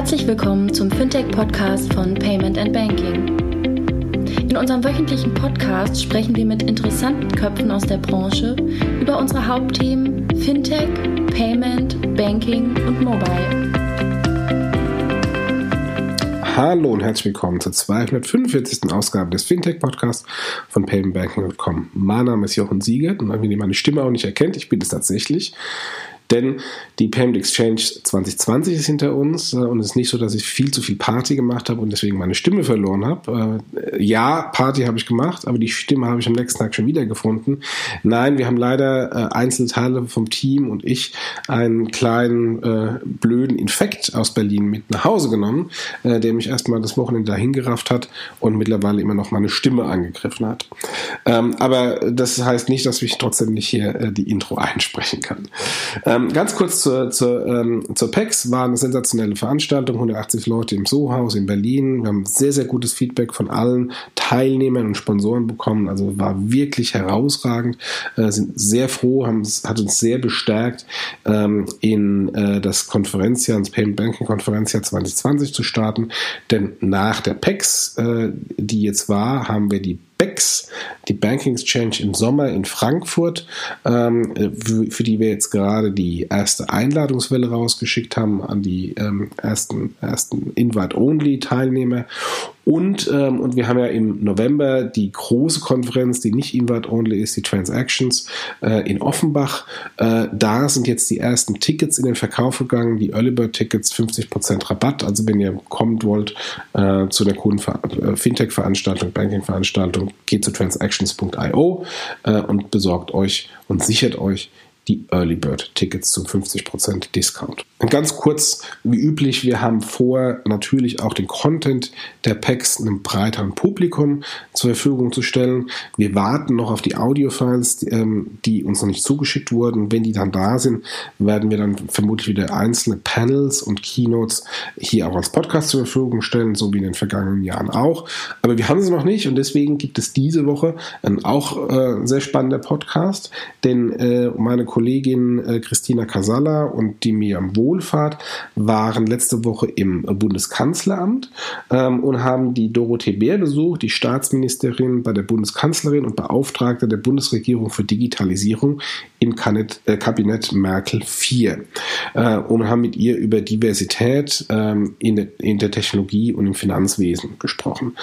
Herzlich willkommen zum Fintech-Podcast von Payment and Banking. In unserem wöchentlichen Podcast sprechen wir mit interessanten Köpfen aus der Branche über unsere Hauptthemen Fintech, Payment, Banking und Mobile. Hallo und herzlich willkommen zur 245. Ausgabe des Fintech-Podcasts von paymentbanking.com. Mein Name ist Jochen Siegert und wenn ihr meine Stimme auch nicht erkennt, ich bin es tatsächlich. Denn die Payment Exchange 2020 ist hinter uns äh, und es ist nicht so, dass ich viel zu viel Party gemacht habe und deswegen meine Stimme verloren habe. Äh, ja, Party habe ich gemacht, aber die Stimme habe ich am nächsten Tag schon wieder gefunden. Nein, wir haben leider äh, Einzelteile vom Team und ich einen kleinen blöden Infekt aus Berlin mit nach Hause genommen, der mich erstmal das Wochenende dahin gerafft hat und mittlerweile immer noch meine Stimme angegriffen hat. Ähm, aber das heißt nicht, dass ich trotzdem nicht hier die Intro einsprechen kann. Ähm, ähm, ganz kurz zur, zur, ähm, zur PEX, war eine sensationelle Veranstaltung, 180 Leute im Sohaus in Berlin. Wir haben sehr, sehr gutes Feedback von allen Teilnehmern und Sponsoren bekommen. Also war wirklich herausragend. Äh, sind sehr froh, haben, hat uns sehr bestärkt, ähm, in äh, das Konferenzjahr, ins Payment Banking Konferenzjahr 2020 zu starten. Denn nach der PEX, äh, die jetzt war, haben wir die BEX, die Banking Exchange im Sommer in Frankfurt, ähm, für die wir jetzt gerade die erste Einladungswelle rausgeschickt haben an die ähm, ersten, ersten Invite-Only-Teilnehmer. Und, ähm, und wir haben ja im November die große Konferenz, die nicht Invite-Only ist, die Transactions äh, in Offenbach. Äh, da sind jetzt die ersten Tickets in den Verkauf gegangen, die Early Bird Tickets 50% Rabatt. Also wenn ihr kommen wollt äh, zu der coolen äh, Fintech-Veranstaltung, Banking-Veranstaltung, geht zu transactions.io äh, und besorgt euch und sichert euch die Early Bird Tickets zum 50% Discount. Und ganz kurz, wie üblich, wir haben vor, natürlich auch den Content der Packs einem breiteren Publikum zur Verfügung zu stellen. Wir warten noch auf die Audiofiles, die, ähm, die uns noch nicht zugeschickt wurden. Wenn die dann da sind, werden wir dann vermutlich wieder einzelne Panels und Keynotes hier auch als Podcast zur Verfügung stellen, so wie in den vergangenen Jahren auch. Aber wir haben sie noch nicht und deswegen gibt es diese Woche ein auch äh, sehr spannender Podcast, denn äh, meine Kollegin äh, Christina Casalla und die Miriam Wohlfahrt waren letzte Woche im Bundeskanzleramt ähm, und haben die Dorothee Bär besucht, die Staatsministerin bei der Bundeskanzlerin und Beauftragte der Bundesregierung für Digitalisierung im Kabinett, äh, Kabinett Merkel IV äh, und haben mit ihr über Diversität ähm, in, der, in, der, Technologie und im Finanzwesen gesprochen.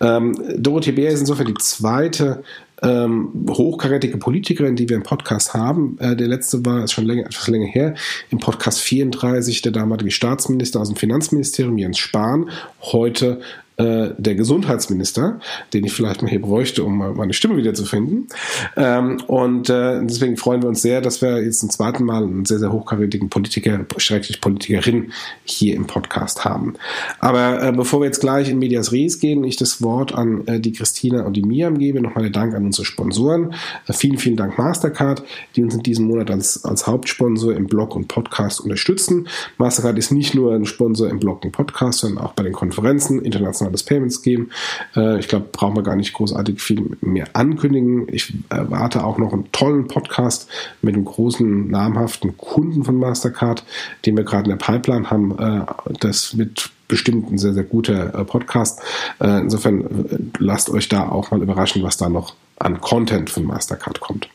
Ähm, Dorothee Bär ist insofern die zweite ähm, hochkarätige Politikerin, die wir im Podcast haben. Äh, der letzte war, ist schon länger, etwas länger her, im Podcast 34 der damalige Staatsminister aus dem Finanzministerium, Jens Spahn, heute äh, der Gesundheitsminister, den ich vielleicht mal hier bräuchte, um meine Stimme wiederzufinden. Ähm, und äh, deswegen freuen wir uns sehr, dass wir jetzt zum zweiten Mal einen sehr, sehr hochkarätigen Politiker, schrecklich Politikerin hier im Podcast haben. Aber äh, bevor wir jetzt gleich in Medias Res gehen, ich das Wort an äh, die Christina und die Miam gebe, nochmal der Dank an unsere Sponsoren. Äh, vielen, vielen Dank Mastercard, die uns in diesem Monat als, als Hauptsponsor im Blog und Podcast unterstützen. Mastercard ist nicht nur ein Sponsor im Blog und Podcast, sondern auch bei den Konferenzen, international das Payments geben. Äh, ich glaube, brauchen wir gar nicht großartig viel mehr ankündigen. Ich erwarte auch noch einen tollen Podcast mit einem großen, namhaften Kunden von Mastercard, den wir gerade in der Pipeline haben. Äh, das wird bestimmt ein sehr, sehr guter äh, Podcast. Äh, insofern äh, lasst euch da auch mal überraschen, was da noch an Content von Mastercard kommt.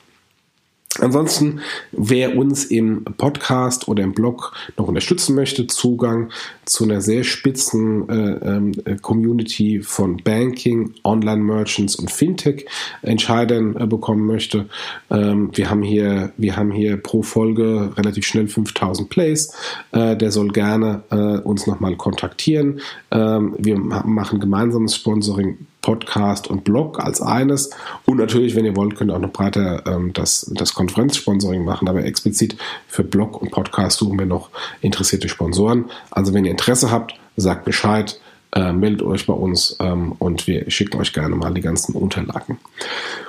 Ansonsten, wer uns im Podcast oder im Blog noch unterstützen möchte, Zugang zu einer sehr spitzen äh, äh, Community von Banking, Online-Merchants und Fintech-Entscheidern äh, bekommen möchte. Ähm, wir, haben hier, wir haben hier pro Folge relativ schnell 5000 Plays. Äh, der soll gerne äh, uns nochmal kontaktieren. Ähm, wir machen gemeinsames Sponsoring Podcast und Blog als eines. Und natürlich, wenn ihr wollt, könnt ihr auch noch breiter ähm, das, das Konferenzsponsoring machen. Aber explizit für Blog und Podcast suchen wir noch interessierte Sponsoren. Also wenn ihr Interesse habt, sagt Bescheid. Äh, meldet euch bei uns ähm, und wir schicken euch gerne mal die ganzen Unterlagen.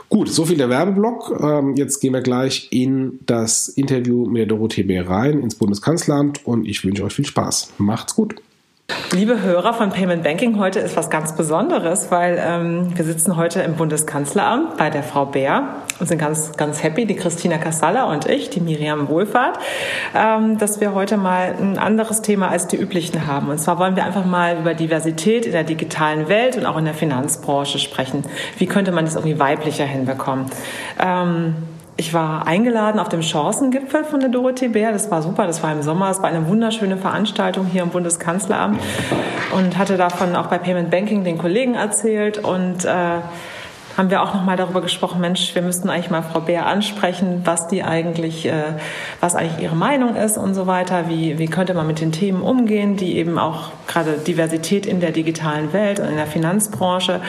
Gut, so viel der Werbeblock. Ähm, jetzt gehen wir gleich in das Interview mit der Dorothee Bär rein ins Bundeskanzleramt und ich wünsche euch viel Spaß. Macht's gut. Liebe Hörer von Payment Banking, heute ist was ganz Besonderes, weil ähm, wir sitzen heute im Bundeskanzleramt bei der Frau Bär und sind ganz, ganz happy, die Christina Kassala und ich, die Miriam Wohlfahrt, ähm, dass wir heute mal ein anderes Thema als die üblichen haben. Und zwar wollen wir einfach mal über Diversität in der digitalen Welt und auch in der Finanzbranche sprechen. Wie könnte man das irgendwie weiblicher hinbekommen? Ähm, ich war eingeladen auf dem Chancengipfel von der Dorothee Bär. Das war super. Das war im Sommer. Es war eine wunderschöne Veranstaltung hier im Bundeskanzleramt und hatte davon auch bei Payment Banking den Kollegen erzählt und äh, haben wir auch noch mal darüber gesprochen, Mensch, wir müssten eigentlich mal Frau Bär ansprechen, was die eigentlich, äh, was eigentlich ihre Meinung ist und so weiter. Wie, wie könnte man mit den Themen umgehen, die eben auch gerade Diversität in der digitalen Welt und in der Finanzbranche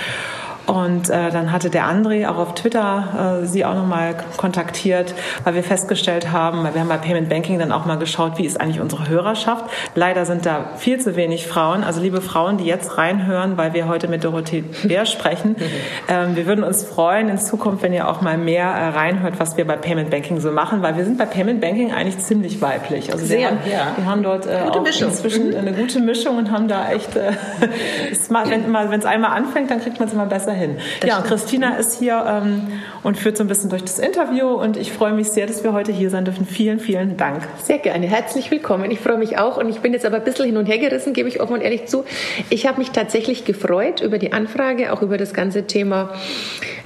und äh, dann hatte der André auch auf Twitter äh, sie auch nochmal kontaktiert, weil wir festgestellt haben, weil wir haben bei Payment Banking dann auch mal geschaut, wie ist eigentlich unsere Hörerschaft. Leider sind da viel zu wenig Frauen. Also liebe Frauen, die jetzt reinhören, weil wir heute mit Dorothee Bär sprechen, ähm, wir würden uns freuen in Zukunft, wenn ihr auch mal mehr äh, reinhört, was wir bei Payment Banking so machen, weil wir sind bei Payment Banking eigentlich ziemlich weiblich. Also Sehr, wir haben, ja. wir haben dort äh, auch Mischung. inzwischen mhm. eine gute Mischung und haben da echt, äh, wenn es einmal anfängt, dann kriegt man es immer besser hin hin. Das ja, Christina ist hier ähm, und führt so ein bisschen durch das Interview und ich freue mich sehr, dass wir heute hier sein dürfen. Vielen, vielen Dank. Sehr gerne. Herzlich willkommen. Ich freue mich auch und ich bin jetzt aber ein bisschen hin und her gerissen, gebe ich offen und ehrlich zu. Ich habe mich tatsächlich gefreut über die Anfrage, auch über das ganze Thema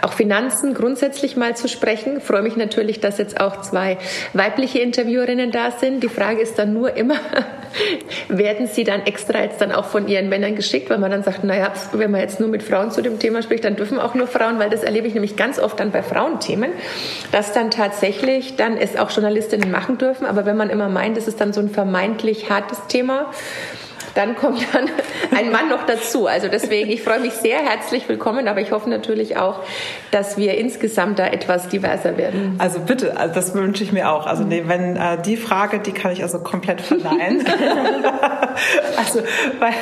auch Finanzen grundsätzlich mal zu sprechen. Ich freue mich natürlich, dass jetzt auch zwei weibliche Interviewerinnen da sind. Die Frage ist dann nur immer, werden sie dann extra jetzt dann auch von ihren Männern geschickt, weil man dann sagt, naja, wenn man jetzt nur mit Frauen zu dem Thema spricht, dann dürfen auch nur Frauen, weil das erlebe ich nämlich ganz oft dann bei Frauenthemen, dass dann tatsächlich dann es auch Journalistinnen machen dürfen. Aber wenn man immer meint, es ist dann so ein vermeintlich hartes Thema, dann kommt dann ein Mann noch dazu. Also deswegen, ich freue mich sehr, herzlich willkommen, aber ich hoffe natürlich auch, dass wir insgesamt da etwas diverser werden. Also bitte, also das wünsche ich mir auch. Also nee, wenn äh, die Frage, die kann ich also komplett verneinen. also, weil,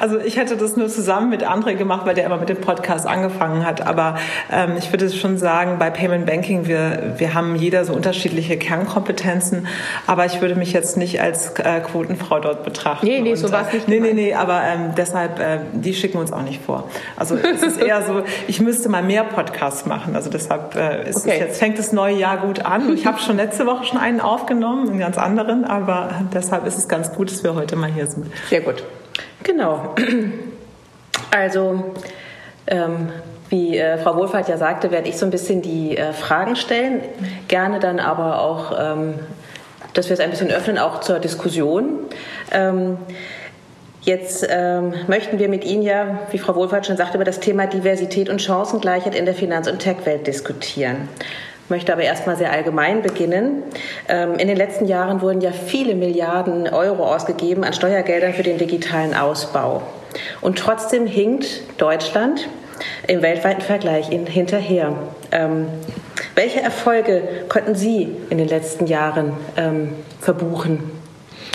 also ich hätte das nur zusammen mit André gemacht, weil der immer mit dem Podcast angefangen hat. Aber ähm, ich würde schon sagen, bei Payment Banking, wir, wir haben jeder so unterschiedliche Kernkompetenzen, aber ich würde mich jetzt nicht als äh, Quotenfrau dort betrachten. Nee, nee, so war es nicht. Nee, nee, nee, aber ähm, deshalb, äh, die schicken uns auch nicht vor. Also es ist eher so, ich müsste mal mehr Podcasts machen. Also deshalb äh, ist okay. es jetzt, fängt das neue Jahr gut an. Ich habe schon letzte Woche schon einen aufgenommen, einen ganz anderen, aber deshalb ist es ganz gut, dass wir heute mal hier sind. Sehr gut. Genau. Also ähm, wie äh, Frau Wohlfahrt ja sagte, werde ich so ein bisschen die äh, Fragen stellen, gerne dann aber auch, ähm, dass wir es ein bisschen öffnen, auch zur Diskussion. Ähm, Jetzt ähm, möchten wir mit Ihnen ja, wie Frau Wohlfahrt schon sagte, über das Thema Diversität und Chancengleichheit in der Finanz- und Tech-Welt diskutieren. Ich möchte aber erstmal sehr allgemein beginnen. Ähm, in den letzten Jahren wurden ja viele Milliarden Euro ausgegeben an Steuergeldern für den digitalen Ausbau. Und trotzdem hinkt Deutschland im weltweiten Vergleich hinterher. Ähm, welche Erfolge konnten Sie in den letzten Jahren ähm, verbuchen?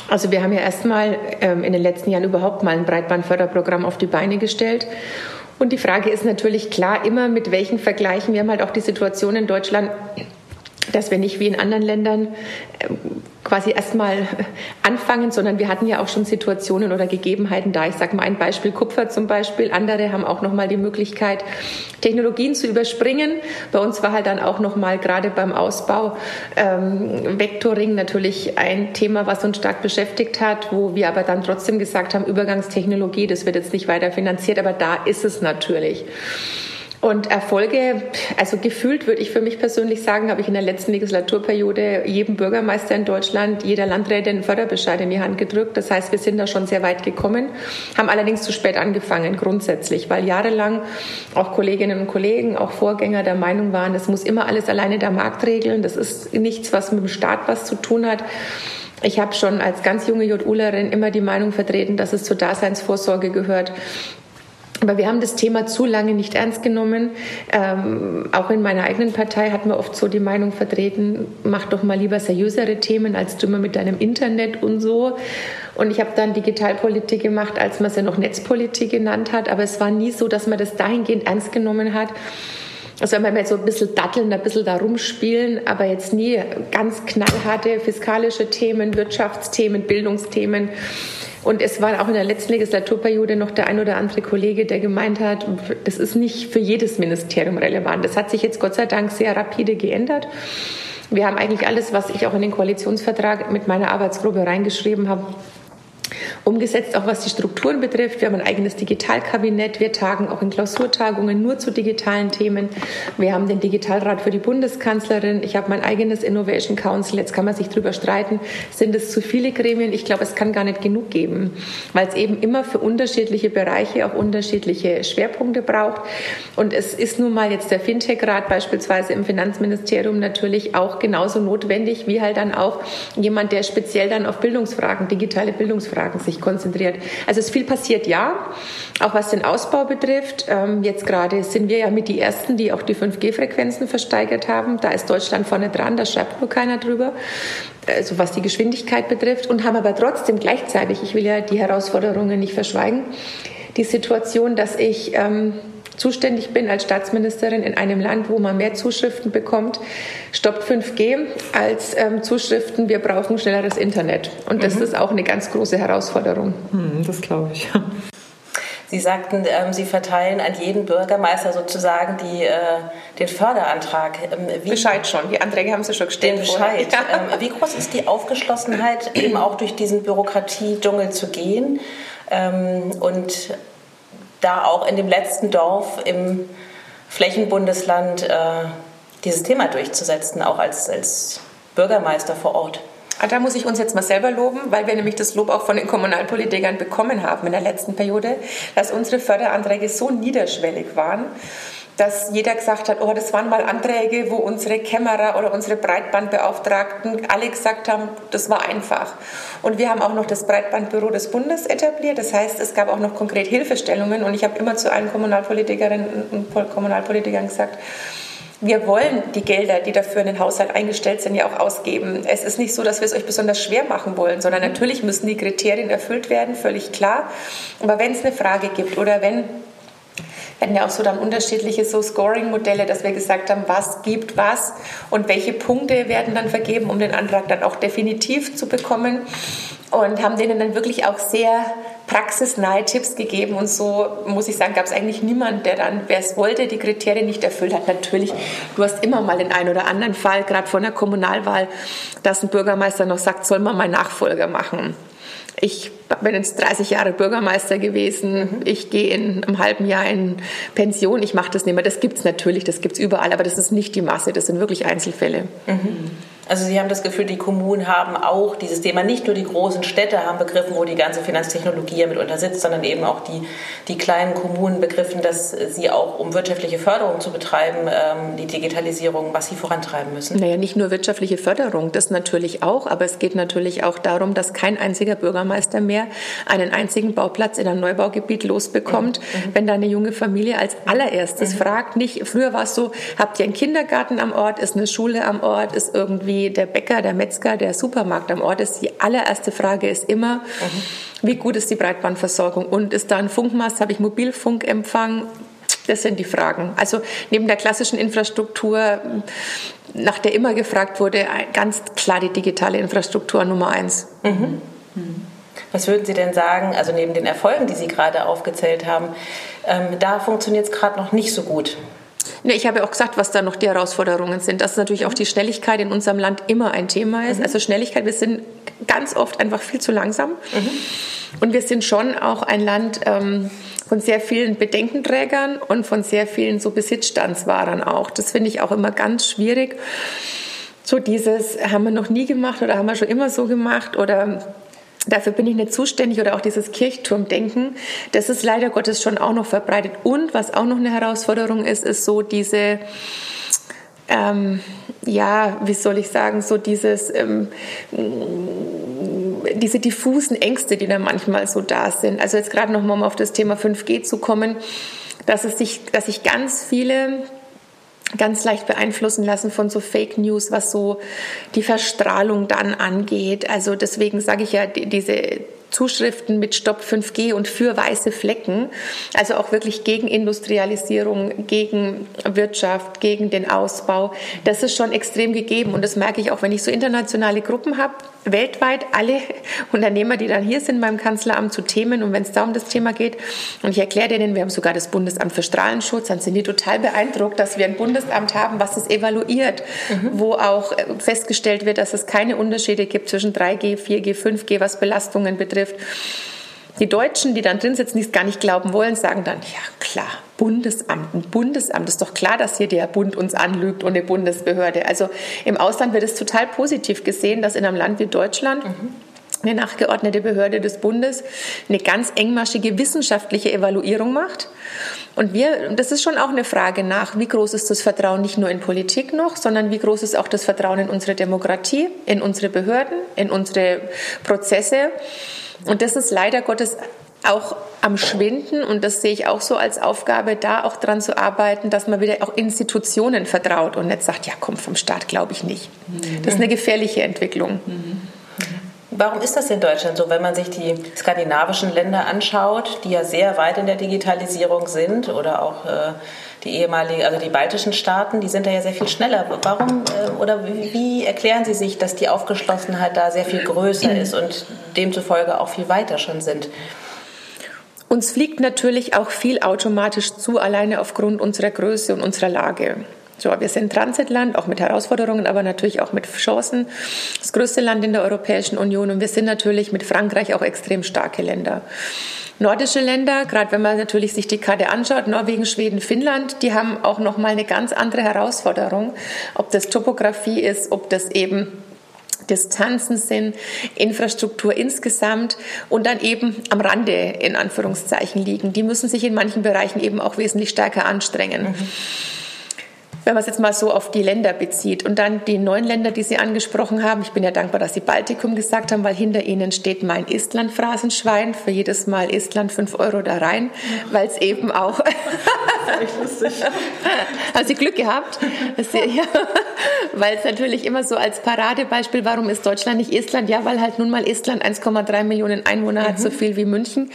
Also wir haben ja erstmal ähm, in den letzten Jahren überhaupt mal ein Breitbandförderprogramm auf die Beine gestellt. Und die Frage ist natürlich klar immer, mit welchen Vergleichen. Wir haben halt auch die Situation in Deutschland, dass wir nicht wie in anderen Ländern ähm, quasi erstmal anfangen, sondern wir hatten ja auch schon Situationen oder Gegebenheiten da. Ich sage mal ein Beispiel Kupfer zum Beispiel. Andere haben auch noch mal die Möglichkeit, Technologien zu überspringen. Bei uns war halt dann auch noch mal gerade beim Ausbau ähm, Vectoring natürlich ein Thema, was uns stark beschäftigt hat, wo wir aber dann trotzdem gesagt haben, Übergangstechnologie, das wird jetzt nicht weiter finanziert, aber da ist es natürlich. Und Erfolge, also gefühlt würde ich für mich persönlich sagen, habe ich in der letzten Legislaturperiode jedem Bürgermeister in Deutschland, jeder Landrätin einen Förderbescheid in die Hand gedrückt. Das heißt, wir sind da schon sehr weit gekommen, haben allerdings zu spät angefangen grundsätzlich, weil jahrelang auch Kolleginnen und Kollegen, auch Vorgänger der Meinung waren, das muss immer alles alleine der Markt regeln. Das ist nichts, was mit dem Staat was zu tun hat. Ich habe schon als ganz junge JUlerin immer die Meinung vertreten, dass es zur Daseinsvorsorge gehört, aber wir haben das Thema zu lange nicht ernst genommen. Ähm, auch in meiner eigenen Partei hat man oft so die Meinung vertreten, mach doch mal lieber seriösere Themen als du immer mit deinem Internet und so. Und ich habe dann Digitalpolitik gemacht, als man es ja noch Netzpolitik genannt hat. Aber es war nie so, dass man das dahingehend ernst genommen hat. Also wenn wir so ein bisschen datteln, ein bisschen da rumspielen, aber jetzt nie ganz knallharte fiskalische Themen, Wirtschaftsthemen, Bildungsthemen Und es war auch in der letzten Legislaturperiode noch der ein oder andere Kollege, der gemeint hat, das ist nicht für jedes Ministerium relevant. Das hat sich jetzt Gott sei Dank sehr rapide geändert. Wir haben eigentlich alles, was ich auch in den Koalitionsvertrag mit meiner Arbeitsgruppe reingeschrieben habe, umgesetzt, auch was die Strukturen betrifft. Wir haben ein eigenes Digitalkabinett. Wir tagen auch in Klausurtagungen nur zu digitalen Themen. Wir haben den Digitalrat für die Bundeskanzlerin. Ich habe mein eigenes Innovation Council. Jetzt kann man sich darüber streiten, sind es zu viele Gremien? Ich glaube, es kann gar nicht genug geben, weil es eben immer für unterschiedliche Bereiche auch unterschiedliche Schwerpunkte braucht. Und es ist nun mal jetzt der Fintech-Rat beispielsweise im Finanzministerium natürlich auch genauso notwendig wie halt dann auch jemand, der speziell dann auf Bildungsfragen, digitale Bildungsfragen Fragen sich konzentriert. Also es viel passiert, ja, auch was den Ausbau betrifft. Ähm, jetzt gerade sind wir ja mit die Ersten, die auch die 5G-Frequenzen versteigert haben. Da ist Deutschland vorne dran, da schreibt nur keiner drüber, also was die Geschwindigkeit betrifft. Und haben aber trotzdem gleichzeitig, ich will ja die Herausforderungen nicht verschweigen, die Situation, dass ich... Ähm, zuständig bin als Staatsministerin in einem Land, wo man mehr Zuschriften bekommt, stoppt 5G als ähm, Zuschriften, wir brauchen schnelleres Internet. Und das mhm. ist auch eine ganz große Herausforderung. Mhm, das glaube ich. Sie sagten, ähm, Sie verteilen an jeden Bürgermeister sozusagen die, äh, den Förderantrag. Ähm, wie, Bescheid schon, die Anträge haben Sie schon gestellt. Den Bescheid. Ja. Ähm, wie groß ist die Aufgeschlossenheit, eben auch durch diesen Bürokratiedschungel zu gehen? Ähm, und da auch in dem letzten Dorf im Flächenbundesland äh, dieses Thema durchzusetzen, auch als, als Bürgermeister vor Ort. Ah, da muss ich uns jetzt mal selber loben, weil wir nämlich das Lob auch von den Kommunalpolitikern bekommen haben in der letzten Periode, dass unsere Förderanträge so niederschwellig waren dass jeder gesagt hat, oh, das waren mal Anträge, wo unsere Kämmerer oder unsere Breitbandbeauftragten alle gesagt haben, das war einfach. Und wir haben auch noch das Breitbandbüro des Bundes etabliert. Das heißt, es gab auch noch konkret Hilfestellungen. Und ich habe immer zu allen Kommunalpolitikerinnen und Kommunalpolitikern gesagt, wir wollen die Gelder, die dafür in den Haushalt eingestellt sind, ja auch ausgeben. Es ist nicht so, dass wir es euch besonders schwer machen wollen, sondern natürlich müssen die Kriterien erfüllt werden, völlig klar. Aber wenn es eine Frage gibt oder wenn hatten ja auch so dann unterschiedliche so Scoring-Modelle, dass wir gesagt haben, was gibt was und welche Punkte werden dann vergeben, um den Antrag dann auch definitiv zu bekommen. Und haben denen dann wirklich auch sehr praxisnahe Tipps gegeben. Und so muss ich sagen, gab es eigentlich niemand, der dann, wer es wollte, die Kriterien nicht erfüllt hat. Natürlich, du hast immer mal den einen oder anderen Fall, gerade vor einer Kommunalwahl, dass ein Bürgermeister noch sagt, soll man mal Nachfolger machen ich bin jetzt 30 Jahre Bürgermeister gewesen, ich gehe in einem halben Jahr in Pension, ich mache das nicht mehr. Das gibt es natürlich, das gibt es überall, aber das ist nicht die Masse, das sind wirklich Einzelfälle. Mhm. Also Sie haben das Gefühl, die Kommunen haben auch dieses Thema, nicht nur die großen Städte haben begriffen, wo die ganze Finanztechnologie ja mitunter sitzt, sondern eben auch die, die kleinen Kommunen begriffen, dass sie auch, um wirtschaftliche Förderung zu betreiben, ähm, die Digitalisierung massiv vorantreiben müssen. Naja, nicht nur wirtschaftliche Förderung, das natürlich auch, aber es geht natürlich auch darum, dass kein einziger Bürgermeister mehr einen einzigen Bauplatz in einem Neubaugebiet losbekommt, mhm. mhm. wenn da eine junge Familie als allererstes mhm. fragt, nicht, früher war es so, habt ihr einen Kindergarten am Ort, ist eine Schule am Ort, ist irgendwie wie der Bäcker, der Metzger, der Supermarkt am Ort ist, die allererste Frage ist immer, mhm. wie gut ist die Breitbandversorgung und ist da ein Funkmast, habe ich Mobilfunkempfang? Das sind die Fragen. Also neben der klassischen Infrastruktur, nach der immer gefragt wurde, ganz klar die digitale Infrastruktur Nummer eins. Mhm. Was würden Sie denn sagen, also neben den Erfolgen, die Sie gerade aufgezählt haben, ähm, da funktioniert es gerade noch nicht so gut? Nee, ich habe ja auch gesagt, was da noch die Herausforderungen sind. Dass natürlich auch die Schnelligkeit in unserem Land immer ein Thema ist. Mhm. Also Schnelligkeit, wir sind ganz oft einfach viel zu langsam. Mhm. Und wir sind schon auch ein Land ähm, von sehr vielen Bedenkenträgern und von sehr vielen so Besitzstandswahrern auch. Das finde ich auch immer ganz schwierig. So dieses haben wir noch nie gemacht oder haben wir schon immer so gemacht oder Dafür bin ich nicht zuständig oder auch dieses Kirchturmdenken, das ist leider Gottes schon auch noch verbreitet. Und was auch noch eine Herausforderung ist, ist so diese, ähm, ja, wie soll ich sagen, so dieses, ähm, diese diffusen Ängste, die da manchmal so da sind. Also jetzt gerade nochmal, um auf das Thema 5G zu kommen, dass es sich, dass sich ganz viele ganz leicht beeinflussen lassen von so Fake News, was so die Verstrahlung dann angeht. Also deswegen sage ich ja, diese Zuschriften mit Stopp 5G und für weiße Flecken. Also auch wirklich gegen Industrialisierung, gegen Wirtschaft, gegen den Ausbau. Das ist schon extrem gegeben. Und das merke ich auch, wenn ich so internationale Gruppen habe, weltweit alle Unternehmer, die dann hier sind beim Kanzleramt zu Themen und wenn es da um das Thema geht und ich erkläre denen, wir haben sogar das Bundesamt für Strahlenschutz, dann sind die total beeindruckt, dass wir ein Bundesamt haben, was es evaluiert, mhm. wo auch festgestellt wird, dass es keine Unterschiede gibt zwischen 3G, 4G, 5G, was Belastungen betrifft. Die Deutschen, die dann drin sitzen, die es gar nicht glauben wollen, sagen dann, ja klar, Bundesamt, ein Bundesamt, ist doch klar, dass hier der Bund uns anlügt und eine Bundesbehörde. Also im Ausland wird es total positiv gesehen, dass in einem Land wie Deutschland mhm eine nachgeordnete Behörde des Bundes eine ganz engmaschige wissenschaftliche Evaluierung macht. Und wir, das ist schon auch eine Frage nach, wie groß ist das Vertrauen nicht nur in Politik noch, sondern wie groß ist auch das Vertrauen in unsere Demokratie, in unsere Behörden, in unsere Prozesse. Und das ist leider Gottes auch am Schwinden und das sehe ich auch so als Aufgabe, da auch dran zu arbeiten, dass man wieder auch Institutionen vertraut und nicht sagt, ja komm, vom Staat glaube ich nicht. Das ist eine gefährliche Entwicklung. Warum ist das in Deutschland so, wenn man sich die skandinavischen Länder anschaut, die ja sehr weit in der Digitalisierung sind oder auch äh, die ehemaligen, also die baltischen Staaten, die sind da ja sehr viel schneller. Warum äh, oder wie, wie, erklären Sie sich, dass die Aufgeschlossenheit da sehr viel größer ist und demzufolge auch viel weiter schon sind? Uns fliegt natürlich auch viel automatisch zu, alleine aufgrund unserer Größe und unserer Lage. So, wir sind Transitland, auch mit Herausforderungen, aber natürlich auch mit Chancen. Das größte Land in der Europäischen Union und wir sind natürlich mit Frankreich auch extrem starke Länder. Nordische Länder, gerade wenn man natürlich sich die Karte anschaut, Norwegen, Schweden, Finnland, die haben auch noch mal eine ganz andere Herausforderung, ob das Topografie ist, ob das eben Distanzen sind, Infrastruktur insgesamt und dann eben am Rande in Anführungszeichen liegen. Die müssen sich in manchen Bereichen eben auch wesentlich stärker anstrengen. Mhm wenn man es jetzt mal so auf die Länder bezieht. Und dann die neuen Länder, die Sie angesprochen haben. Ich bin ja dankbar, dass Sie Baltikum gesagt haben, weil hinter Ihnen steht mein Estland-Phrasenschwein. Für jedes Mal Estland fünf Euro da rein, weil es eben auch... Haben Sie Glück gehabt? Ja, weil es natürlich immer so als Paradebeispiel, warum ist Deutschland nicht Estland? Ja, weil halt nun mal Estland 1,3 Millionen Einwohner mhm. hat, so mhm. viel wie München.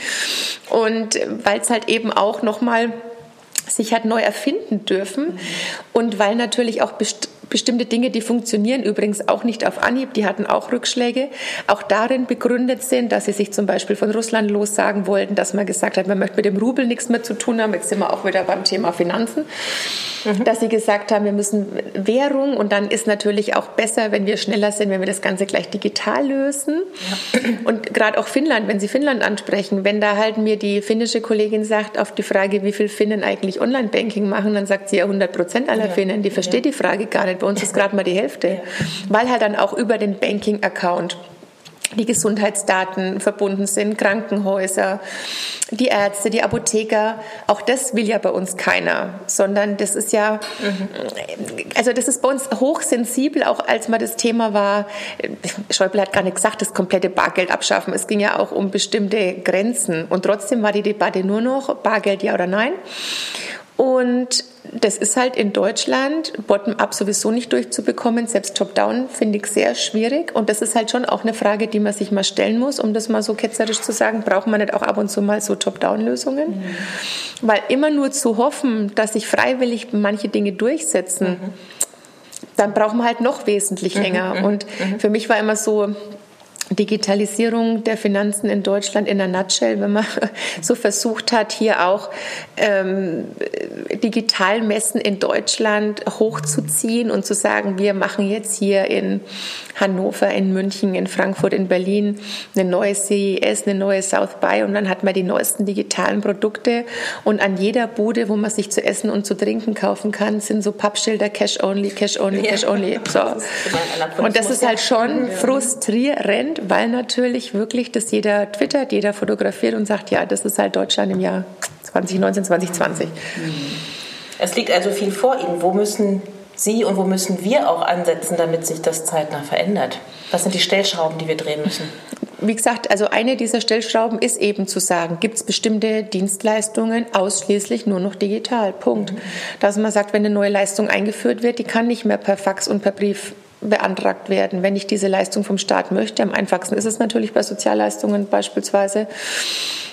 Und weil es halt eben auch nochmal sich hat neu erfinden dürfen mhm. und weil natürlich auch best bestimmte Dinge, die funktionieren übrigens auch nicht auf Anhieb, die hatten auch Rückschläge, auch darin begründet sind, dass sie sich zum Beispiel von Russland lossagen wollten, dass man gesagt hat, man möchte mit dem Rubel nichts mehr zu tun haben. Jetzt sind wir auch wieder beim Thema Finanzen. Mhm. Dass sie gesagt haben, wir müssen Währung und dann ist natürlich auch besser, wenn wir schneller sind, wenn wir das Ganze gleich digital lösen. Ja. Und gerade auch Finnland, wenn Sie Finnland ansprechen, wenn da halt mir die finnische Kollegin sagt, auf die Frage, wie viel Finnen eigentlich Online-Banking machen, dann sagt sie ja 100 Prozent aller ja. Finnen, die versteht ja. die Frage gar nicht. Bei uns ist gerade mal die Hälfte, weil halt dann auch über den Banking-Account die Gesundheitsdaten verbunden sind, Krankenhäuser, die Ärzte, die Apotheker. Auch das will ja bei uns keiner, sondern das ist ja, also das ist bei uns hochsensibel, auch als mal das Thema war, Schäuble hat gar nicht gesagt, das komplette Bargeld abschaffen. Es ging ja auch um bestimmte Grenzen und trotzdem war die Debatte nur noch Bargeld ja oder nein. Und das ist halt in Deutschland bottom-up sowieso nicht durchzubekommen. Selbst top-down finde ich sehr schwierig. Und das ist halt schon auch eine Frage, die man sich mal stellen muss, um das mal so ketzerisch zu sagen. Braucht man nicht auch ab und zu mal so Top-down-Lösungen? Mhm. Weil immer nur zu hoffen, dass sich freiwillig manche Dinge durchsetzen, mhm. dann braucht man halt noch wesentlich mhm. länger. Mhm. Und mhm. für mich war immer so, Digitalisierung der Finanzen in Deutschland in der Nutshell, wenn man so versucht hat, hier auch ähm, Digitalmessen in Deutschland hochzuziehen und zu sagen, wir machen jetzt hier in Hannover, in München, in Frankfurt, in Berlin eine neue CES, eine neue South by und dann hat man die neuesten digitalen Produkte und an jeder Bude, wo man sich zu essen und zu trinken kaufen kann, sind so Pappschilder Cash Only, Cash Only, Cash Only. So. Und das ist halt schon frustrierend, weil natürlich wirklich das jeder twittert, jeder fotografiert und sagt, ja, das ist halt Deutschland im Jahr 2019, 2020. Es liegt also viel vor Ihnen. Wo müssen Sie und wo müssen wir auch ansetzen, damit sich das zeitnah verändert? Was sind die Stellschrauben, die wir drehen müssen? Wie gesagt, also eine dieser Stellschrauben ist eben zu sagen, gibt es bestimmte Dienstleistungen ausschließlich nur noch digital. Punkt. Mhm. Dass man sagt, wenn eine neue Leistung eingeführt wird, die kann nicht mehr per Fax und per Brief beantragt werden, wenn ich diese Leistung vom Staat möchte. Am einfachsten ist es natürlich bei Sozialleistungen beispielsweise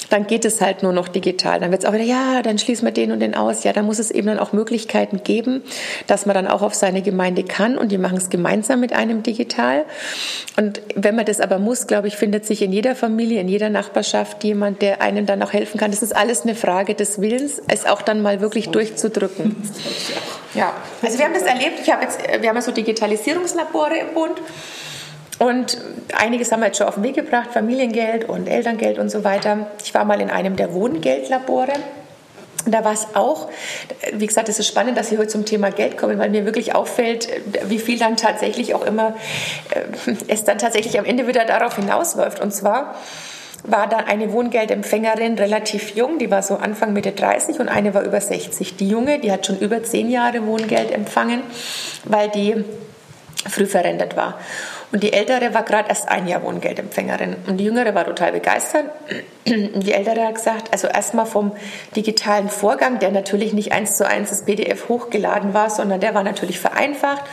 dann geht es halt nur noch digital. Dann wird es auch wieder, ja, dann schließen wir den und den aus. Ja, da muss es eben dann auch Möglichkeiten geben, dass man dann auch auf seine Gemeinde kann und die machen es gemeinsam mit einem digital. Und wenn man das aber muss, glaube ich, findet sich in jeder Familie, in jeder Nachbarschaft jemand, der einem dann auch helfen kann. Das ist alles eine Frage des Willens, es auch dann mal wirklich durchzudrücken. Ja, also wir haben das erlebt. Ich habe jetzt, wir haben so Digitalisierungslabore im Bund. Und einiges haben wir jetzt schon auf den Weg gebracht, Familiengeld und Elterngeld und so weiter. Ich war mal in einem der Wohngeldlabore. Da war es auch, wie gesagt, es ist spannend, dass Sie heute zum Thema Geld kommen, weil mir wirklich auffällt, wie viel dann tatsächlich auch immer äh, es dann tatsächlich am Ende wieder darauf hinausläuft. Und zwar war dann eine Wohngeldempfängerin relativ jung, die war so Anfang Mitte 30 und eine war über 60. Die junge, die hat schon über zehn Jahre Wohngeld empfangen, weil die früh verrentet war. Und die Ältere war gerade erst ein Jahr Wohngeldempfängerin. Und die Jüngere war total begeistert. Und die Ältere hat gesagt, also erstmal vom digitalen Vorgang, der natürlich nicht eins zu eins das PDF hochgeladen war, sondern der war natürlich vereinfacht.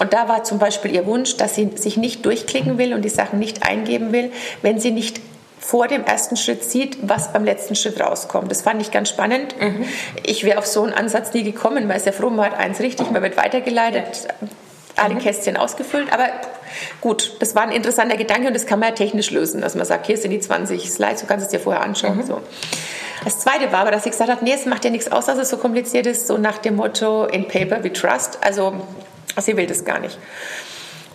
Und da war zum Beispiel ihr Wunsch, dass sie sich nicht durchklicken will und die Sachen nicht eingeben will, wenn sie nicht vor dem ersten Schritt sieht, was beim letzten Schritt rauskommt. Das fand ich ganz spannend. Mhm. Ich wäre auf so einen Ansatz nie gekommen, weil es ja froh, man hat eins richtig, man wird weitergeleitet. Alle mhm. Kästchen ausgefüllt. Aber gut, das war ein interessanter Gedanke und das kann man ja technisch lösen, dass man sagt, hier sind die 20 Slides, du kannst es dir vorher anschauen. Mhm. So. Das zweite war aber, dass ich gesagt habe, nee, es macht ja nichts aus, dass es so kompliziert ist, so nach dem Motto, in paper we trust. Also sie will das gar nicht.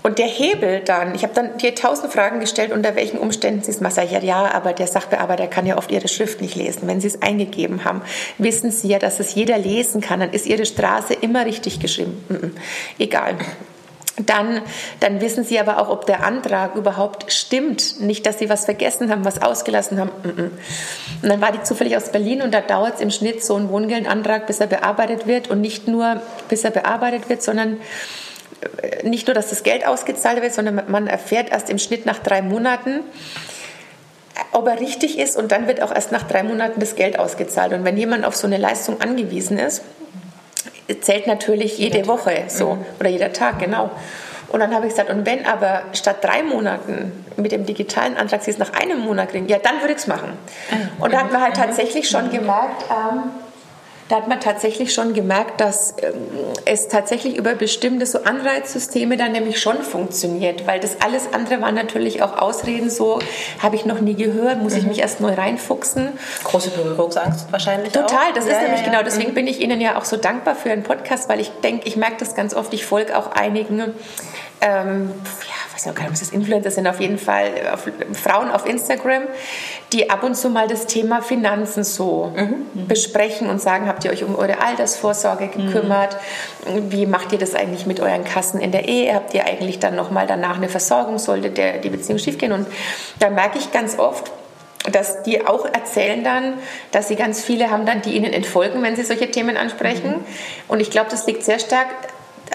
Und der Hebel dann, ich habe dann dir tausend Fragen gestellt, unter welchen Umständen sie es machen. Ja, ja, aber der Sachbearbeiter kann ja oft ihre Schrift nicht lesen. Wenn sie es eingegeben haben, wissen sie ja, dass es jeder lesen kann. Dann ist ihre Straße immer richtig geschrieben. Mm -mm. Egal dann, dann wissen Sie aber auch, ob der Antrag überhaupt stimmt. Nicht, dass Sie was vergessen haben, was ausgelassen haben. Und dann war die zufällig aus Berlin und da dauert es im Schnitt so ein Wohngeldantrag, bis er bearbeitet wird. Und nicht nur, bis er bearbeitet wird, sondern äh, nicht nur, dass das Geld ausgezahlt wird, sondern man erfährt erst im Schnitt nach drei Monaten, ob er richtig ist und dann wird auch erst nach drei Monaten das Geld ausgezahlt. Und wenn jemand auf so eine Leistung angewiesen ist, zählt natürlich jede Woche so mhm. oder jeder Tag, genau. Und dann habe ich gesagt, und wenn aber statt drei Monaten mit dem digitalen Antrag Sie es nach einem Monat kriegen, ja, dann würde ich es machen. Ah, und da hat man halt tatsächlich schon gemerkt, ähm, da hat man tatsächlich schon gemerkt, dass ähm, es tatsächlich über bestimmte so Anreizsysteme dann nämlich schon funktioniert, weil das alles andere waren natürlich auch Ausreden, so habe ich noch nie gehört, muss mhm. ich mich erst neu reinfuchsen. Große Berührungsangst wahrscheinlich Total, auch. das ja, ist ja, nämlich ja. genau, deswegen mhm. bin ich Ihnen ja auch so dankbar für einen Podcast, weil ich denke, ich merke das ganz oft, ich folge auch einigen ähm, ja, weiß nicht, ob das Influencer sind, auf jeden Fall auf, Frauen auf Instagram, die ab und zu mal das Thema Finanzen so mhm. besprechen und sagen, habt ihr euch um eure Altersvorsorge gekümmert? Mhm. Wie macht ihr das eigentlich mit euren Kassen in der Ehe? Habt ihr eigentlich dann nochmal danach eine Versorgung, sollte der, die Beziehung schiefgehen? Und da merke ich ganz oft, dass die auch erzählen dann, dass sie ganz viele haben dann, die ihnen entfolgen, wenn sie solche Themen ansprechen. Mhm. Und ich glaube, das liegt sehr stark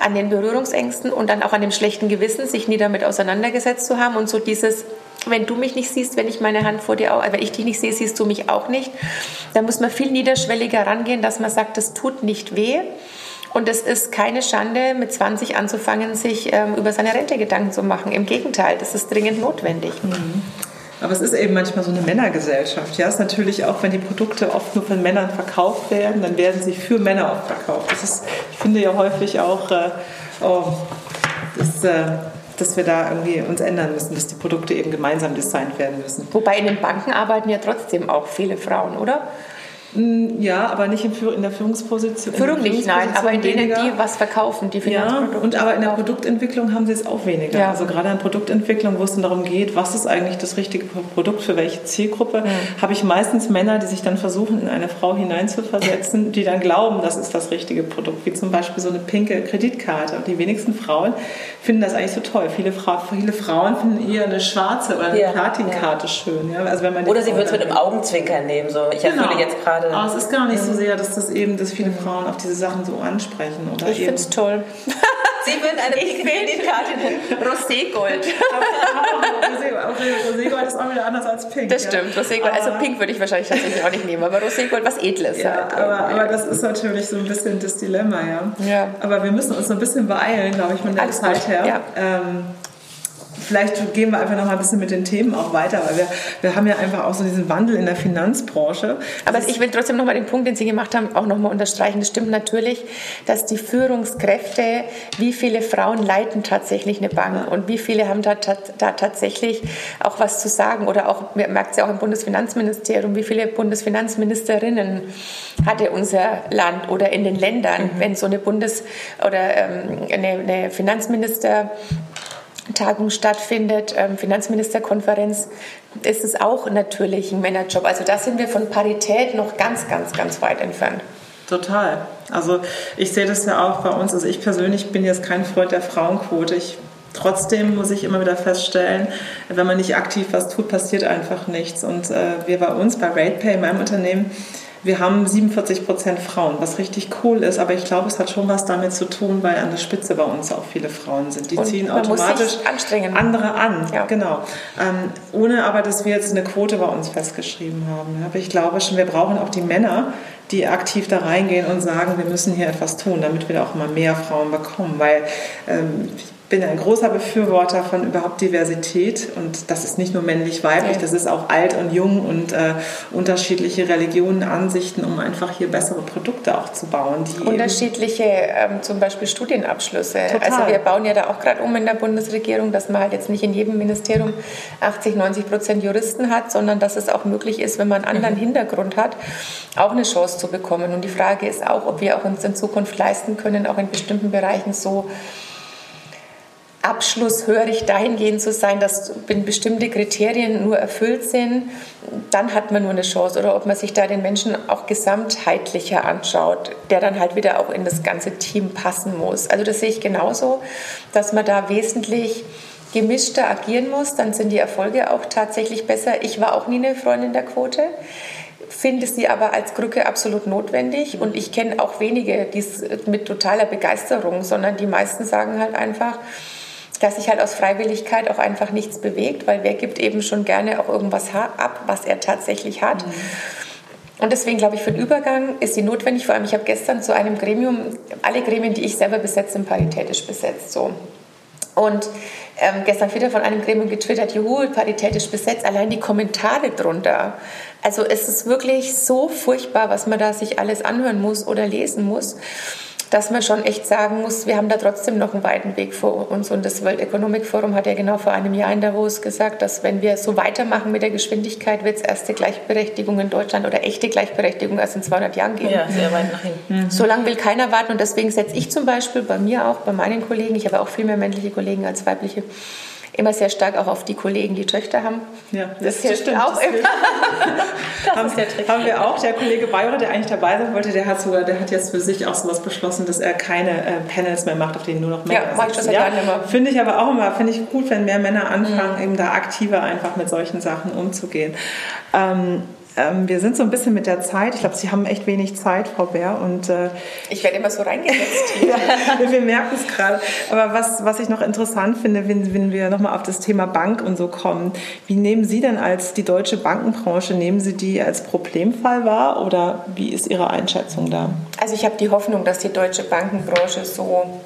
an den Berührungsängsten und dann auch an dem schlechten Gewissen, sich nie damit auseinandergesetzt zu haben und so dieses, wenn du mich nicht siehst, wenn ich meine Hand vor dir, wenn ich dich nicht sehe, siehst du mich auch nicht. Da muss man viel niederschwelliger rangehen, dass man sagt, das tut nicht weh. Und es ist keine Schande, mit 20 anzufangen, sich ähm, über seine Rente Gedanken zu machen. Im Gegenteil, das ist dringend notwendig. Mhm. Aber es ist eben manchmal so eine Männergesellschaft. Ja, es ist natürlich auch, wenn die Produkte oft nur von Männern verkauft werden, dann werden sie für Männer oft verkauft. Das ist, ich finde ja häufig auch, äh, oh, das, äh, dass wir da irgendwie uns ändern müssen, dass die Produkte eben gemeinsam designt werden müssen. Wobei in den Banken arbeiten ja trotzdem auch viele Frauen, oder? Mm, ja, aber nicht in, der Führungsposition. Führung nicht, nein, aber in denen, die was verkaufen, die Finanzprodukte. Ja, und aber in der Produktentwicklung haben sie es auch weniger. Ja. Also gerade in Produktentwicklung, wo es dann darum geht, was ist eigentlich das richtige Produkt für welche Zielgruppe, mhm. habe ich meistens Männer, die sich dann versuchen, in eine Frau hineinzuversetzen, die dann glauben, das ist das richtige Produkt, wie zum Beispiel so eine pinke Kreditkarte. Und die wenigsten Frauen finden das eigentlich so toll. Viele, Fra viele Frauen finden eher eine schwarze oder eine ja. Platinkarte schön. Ja? Also wenn man oder sie würde es mit einem Augenzwinkern nehmen. So, ich genau. erfülle jetzt gerade gerade. Aber es ist gar nicht so sehr, dass das eben, dass viele Frauen auf diese Sachen so ansprechen. Oder ich finde es toll. Sie würden eine nennen. Roségold. Roségold ist auch wieder anders als Pink. Das stimmt. Roségold, also Pink würde ich wahrscheinlich tatsächlich auch nicht nehmen, aber Roségold was Edles. Ja, halt. aber, aber das ist natürlich so ein bisschen das Dilemma, ja. Ja. Aber wir müssen uns so ein bisschen beeilen, glaube ich, von der Alles Zeit gut, her. ja. Ähm, Vielleicht gehen wir einfach noch mal ein bisschen mit den Themen auch weiter, weil wir, wir haben ja einfach auch so diesen Wandel in der Finanzbranche. Aber ich will trotzdem nochmal den Punkt, den Sie gemacht haben, auch nochmal unterstreichen. Das stimmt natürlich, dass die Führungskräfte, wie viele Frauen leiten tatsächlich eine Bank und wie viele haben da, da tatsächlich auch was zu sagen. Oder auch, man merkt es ja auch im Bundesfinanzministerium, wie viele Bundesfinanzministerinnen hatte unser Land oder in den Ländern, wenn so eine Bundes- oder ähm, eine, eine Finanzminister Tagung stattfindet, ähm, Finanzministerkonferenz, ist es auch natürlich ein Männerjob. Also da sind wir von Parität noch ganz, ganz, ganz weit entfernt. Total. Also ich sehe das ja auch bei uns. Also ich persönlich bin jetzt kein Freund der Frauenquote. Ich, trotzdem muss ich immer wieder feststellen, wenn man nicht aktiv was tut, passiert einfach nichts. Und äh, wir bei uns, bei RatePay, meinem Unternehmen, wir haben 47 Prozent Frauen, was richtig cool ist, aber ich glaube, es hat schon was damit zu tun, weil an der Spitze bei uns auch viele Frauen sind. Die Und ziehen automatisch andere an. Ja. Genau. Ähm, ohne aber, dass wir jetzt eine Quote bei uns festgeschrieben haben. Aber ich glaube schon, wir brauchen auch die Männer, die aktiv da reingehen und sagen, wir müssen hier etwas tun, damit wir auch immer mehr Frauen bekommen. Weil ähm, bin ein großer Befürworter von überhaupt Diversität und das ist nicht nur männlich-weiblich, das ist auch alt und jung und äh, unterschiedliche Religionen, Ansichten, um einfach hier bessere Produkte auch zu bauen. Unterschiedliche ähm, zum Beispiel Studienabschlüsse. Total. Also wir bauen ja da auch gerade um in der Bundesregierung, dass man halt jetzt nicht in jedem Ministerium 80, 90 Prozent Juristen hat, sondern dass es auch möglich ist, wenn man einen anderen Hintergrund hat, auch eine Chance zu bekommen. Und die Frage ist auch, ob wir auch uns in Zukunft leisten können, auch in bestimmten Bereichen so abschlusshörig dahingehend zu sein, dass wenn bestimmte Kriterien nur erfüllt sind, dann hat man nur eine Chance. Oder ob man sich da den Menschen auch gesamtheitlicher anschaut, der dann halt wieder auch in das ganze Team passen muss. Also das sehe ich genauso, dass man da wesentlich gemischter agieren muss, dann sind die Erfolge auch tatsächlich besser. Ich war auch nie eine Freundin der Quote finde sie aber als Krücke absolut notwendig und ich kenne auch wenige, die es mit totaler Begeisterung, sondern die meisten sagen halt einfach, dass sich halt aus Freiwilligkeit auch einfach nichts bewegt, weil wer gibt eben schon gerne auch irgendwas ab, was er tatsächlich hat. Und deswegen glaube ich, für den Übergang ist sie notwendig. Vor allem, ich habe gestern zu einem Gremium, alle Gremien, die ich selber besetze, sind paritätisch besetzt. So. Und ähm, gestern wieder von einem Gremium getwittert, juhu, paritätisch besetzt, allein die Kommentare drunter. Also es ist wirklich so furchtbar, was man da sich alles anhören muss oder lesen muss, dass man schon echt sagen muss, wir haben da trotzdem noch einen weiten Weg vor uns. Und das World Economic Forum hat ja genau vor einem Jahr in Davos gesagt, dass wenn wir so weitermachen mit der Geschwindigkeit, wird es erste Gleichberechtigung in Deutschland oder echte Gleichberechtigung erst in 200 Jahren geben. Ja, sehr weit nach hinten. So lange will keiner warten und deswegen setze ich zum Beispiel bei mir auch, bei meinen Kollegen, ich habe auch viel mehr männliche Kollegen als weibliche, immer sehr stark auch auf die Kollegen, die Töchter haben. Ja, das, hilft stimmt, auch das immer. Das haben, ist der Trick. haben wir auch. Der Kollege Bayer, der eigentlich dabei sein wollte, der hat sogar, der hat jetzt für sich auch sowas beschlossen, dass er keine äh, Panels mehr macht, auf denen nur noch Männer Ja, mach ich sitzen. seit Jahren immer. Finde ich aber auch immer, finde ich gut, wenn mehr Männer anfangen, eben da aktiver einfach mit solchen Sachen umzugehen. Ähm, ähm, wir sind so ein bisschen mit der Zeit. Ich glaube, Sie haben echt wenig Zeit, Frau Bär. Und äh, Ich werde immer so reingesetzt. ja, wir merken es gerade. Aber was, was ich noch interessant finde, wenn, wenn wir nochmal auf das Thema Bank und so kommen, wie nehmen Sie denn als die deutsche Bankenbranche, nehmen Sie die als Problemfall wahr oder wie ist Ihre Einschätzung da? Also ich habe die Hoffnung, dass die deutsche Bankenbranche so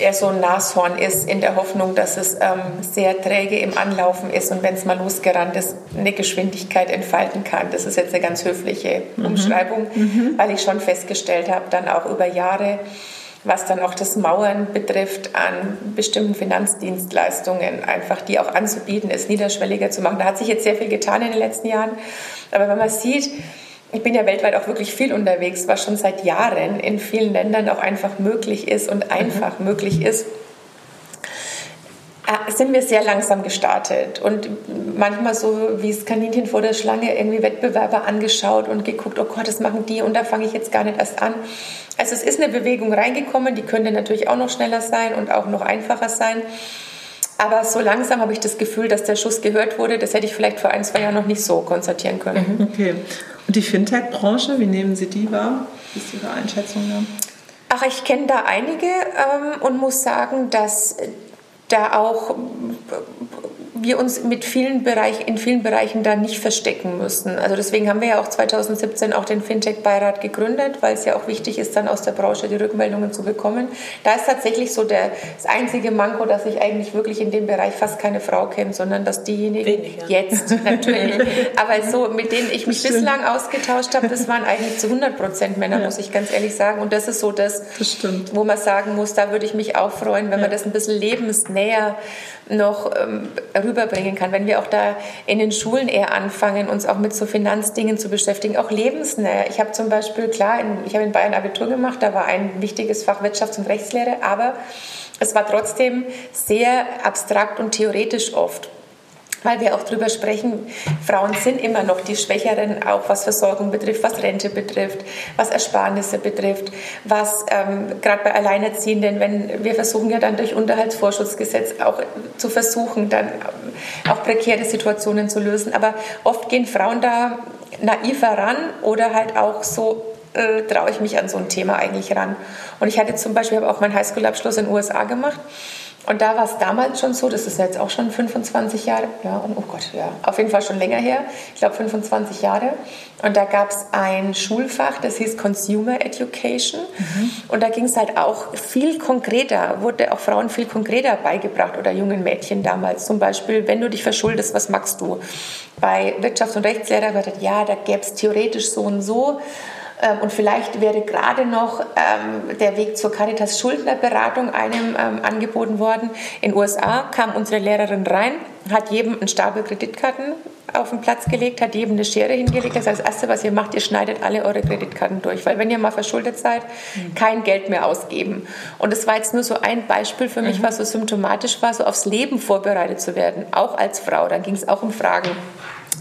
eher so ein Nashorn ist, in der Hoffnung, dass es ähm, sehr träge im Anlaufen ist und wenn es mal losgerannt ist, eine Geschwindigkeit entfalten kann. Das ist jetzt eine ganz höfliche Umschreibung, weil ich schon festgestellt habe, dann auch über Jahre, was dann auch das Mauern betrifft an bestimmten Finanzdienstleistungen, einfach die auch anzubieten, es niederschwelliger zu machen. Da hat sich jetzt sehr viel getan in den letzten Jahren. Aber wenn man sieht, ich bin ja weltweit auch wirklich viel unterwegs, was schon seit Jahren in vielen Ländern auch einfach möglich ist und einfach möglich ist, äh, sind wir sehr langsam gestartet und manchmal so wie das Kaninchen vor der Schlange irgendwie Wettbewerber angeschaut und geguckt, oh Gott, das machen die und da fange ich jetzt gar nicht erst an. Also es ist eine Bewegung reingekommen, die könnte natürlich auch noch schneller sein und auch noch einfacher sein. Aber so langsam habe ich das Gefühl, dass der Schuss gehört wurde. Das hätte ich vielleicht vor ein, zwei Jahren noch nicht so konstatieren können. Okay. Die Fintech-Branche, wie nehmen Sie die wahr? Wie ist Ihre Einschätzung da? Ach, ich kenne da einige ähm, und muss sagen, dass da auch wir uns mit vielen Bereich, in vielen Bereichen da nicht verstecken müssen. Also deswegen haben wir ja auch 2017 auch den Fintech-Beirat gegründet, weil es ja auch wichtig ist, dann aus der Branche die Rückmeldungen zu bekommen. Da ist tatsächlich so der, das einzige Manko, dass ich eigentlich wirklich in dem Bereich fast keine Frau kenne, sondern dass diejenigen Wenig, ja. jetzt natürlich, aber so mit denen ich mich bislang ausgetauscht habe, das waren eigentlich zu 100 Prozent Männer, ja. muss ich ganz ehrlich sagen. Und das ist so das, das wo man sagen muss, da würde ich mich auch freuen, wenn ja. man das ein bisschen lebensnäher noch ähm, rüberbringen kann. Wenn wir auch da in den Schulen eher anfangen, uns auch mit so Finanzdingen zu beschäftigen, auch lebensnäher. Ich habe zum Beispiel, klar, in, ich habe in Bayern Abitur gemacht, da war ein wichtiges Fach Wirtschafts- und Rechtslehre, aber es war trotzdem sehr abstrakt und theoretisch oft weil wir auch darüber sprechen, Frauen sind immer noch die Schwächeren, auch was Versorgung betrifft, was Rente betrifft, was Ersparnisse betrifft, was ähm, gerade bei Alleinerziehenden, wenn wir versuchen ja dann durch Unterhaltsvorschussgesetz auch zu versuchen, dann ähm, auch prekäre Situationen zu lösen. Aber oft gehen Frauen da naiver ran oder halt auch so äh, traue ich mich an so ein Thema eigentlich ran. Und ich hatte zum Beispiel, auch meinen Highschool-Abschluss in den USA gemacht und da war es damals schon so, das ist jetzt auch schon 25 Jahre, ja, oh Gott, ja, auf jeden Fall schon länger her, ich glaube 25 Jahre. Und da gab es ein Schulfach, das hieß Consumer Education. Mhm. Und da ging es halt auch viel konkreter, wurde auch Frauen viel konkreter beigebracht oder jungen Mädchen damals. Zum Beispiel, wenn du dich verschuldest, was machst du? Bei Wirtschafts- und Rechtslehrer wird ja, da gäbe es theoretisch so und so. Ähm, und vielleicht wäre gerade noch ähm, der Weg zur Caritas Schuldnerberatung einem ähm, angeboten worden. In den USA kam unsere Lehrerin rein, hat jedem einen Stapel Kreditkarten auf den Platz gelegt, hat jedem eine Schere hingelegt. Das heißt, das Erste, was ihr macht, ihr schneidet alle eure Kreditkarten durch. Weil wenn ihr mal verschuldet seid, kein Geld mehr ausgeben. Und das war jetzt nur so ein Beispiel für mich, mhm. was so symptomatisch war, so aufs Leben vorbereitet zu werden, auch als Frau. Dann ging es auch um Fragen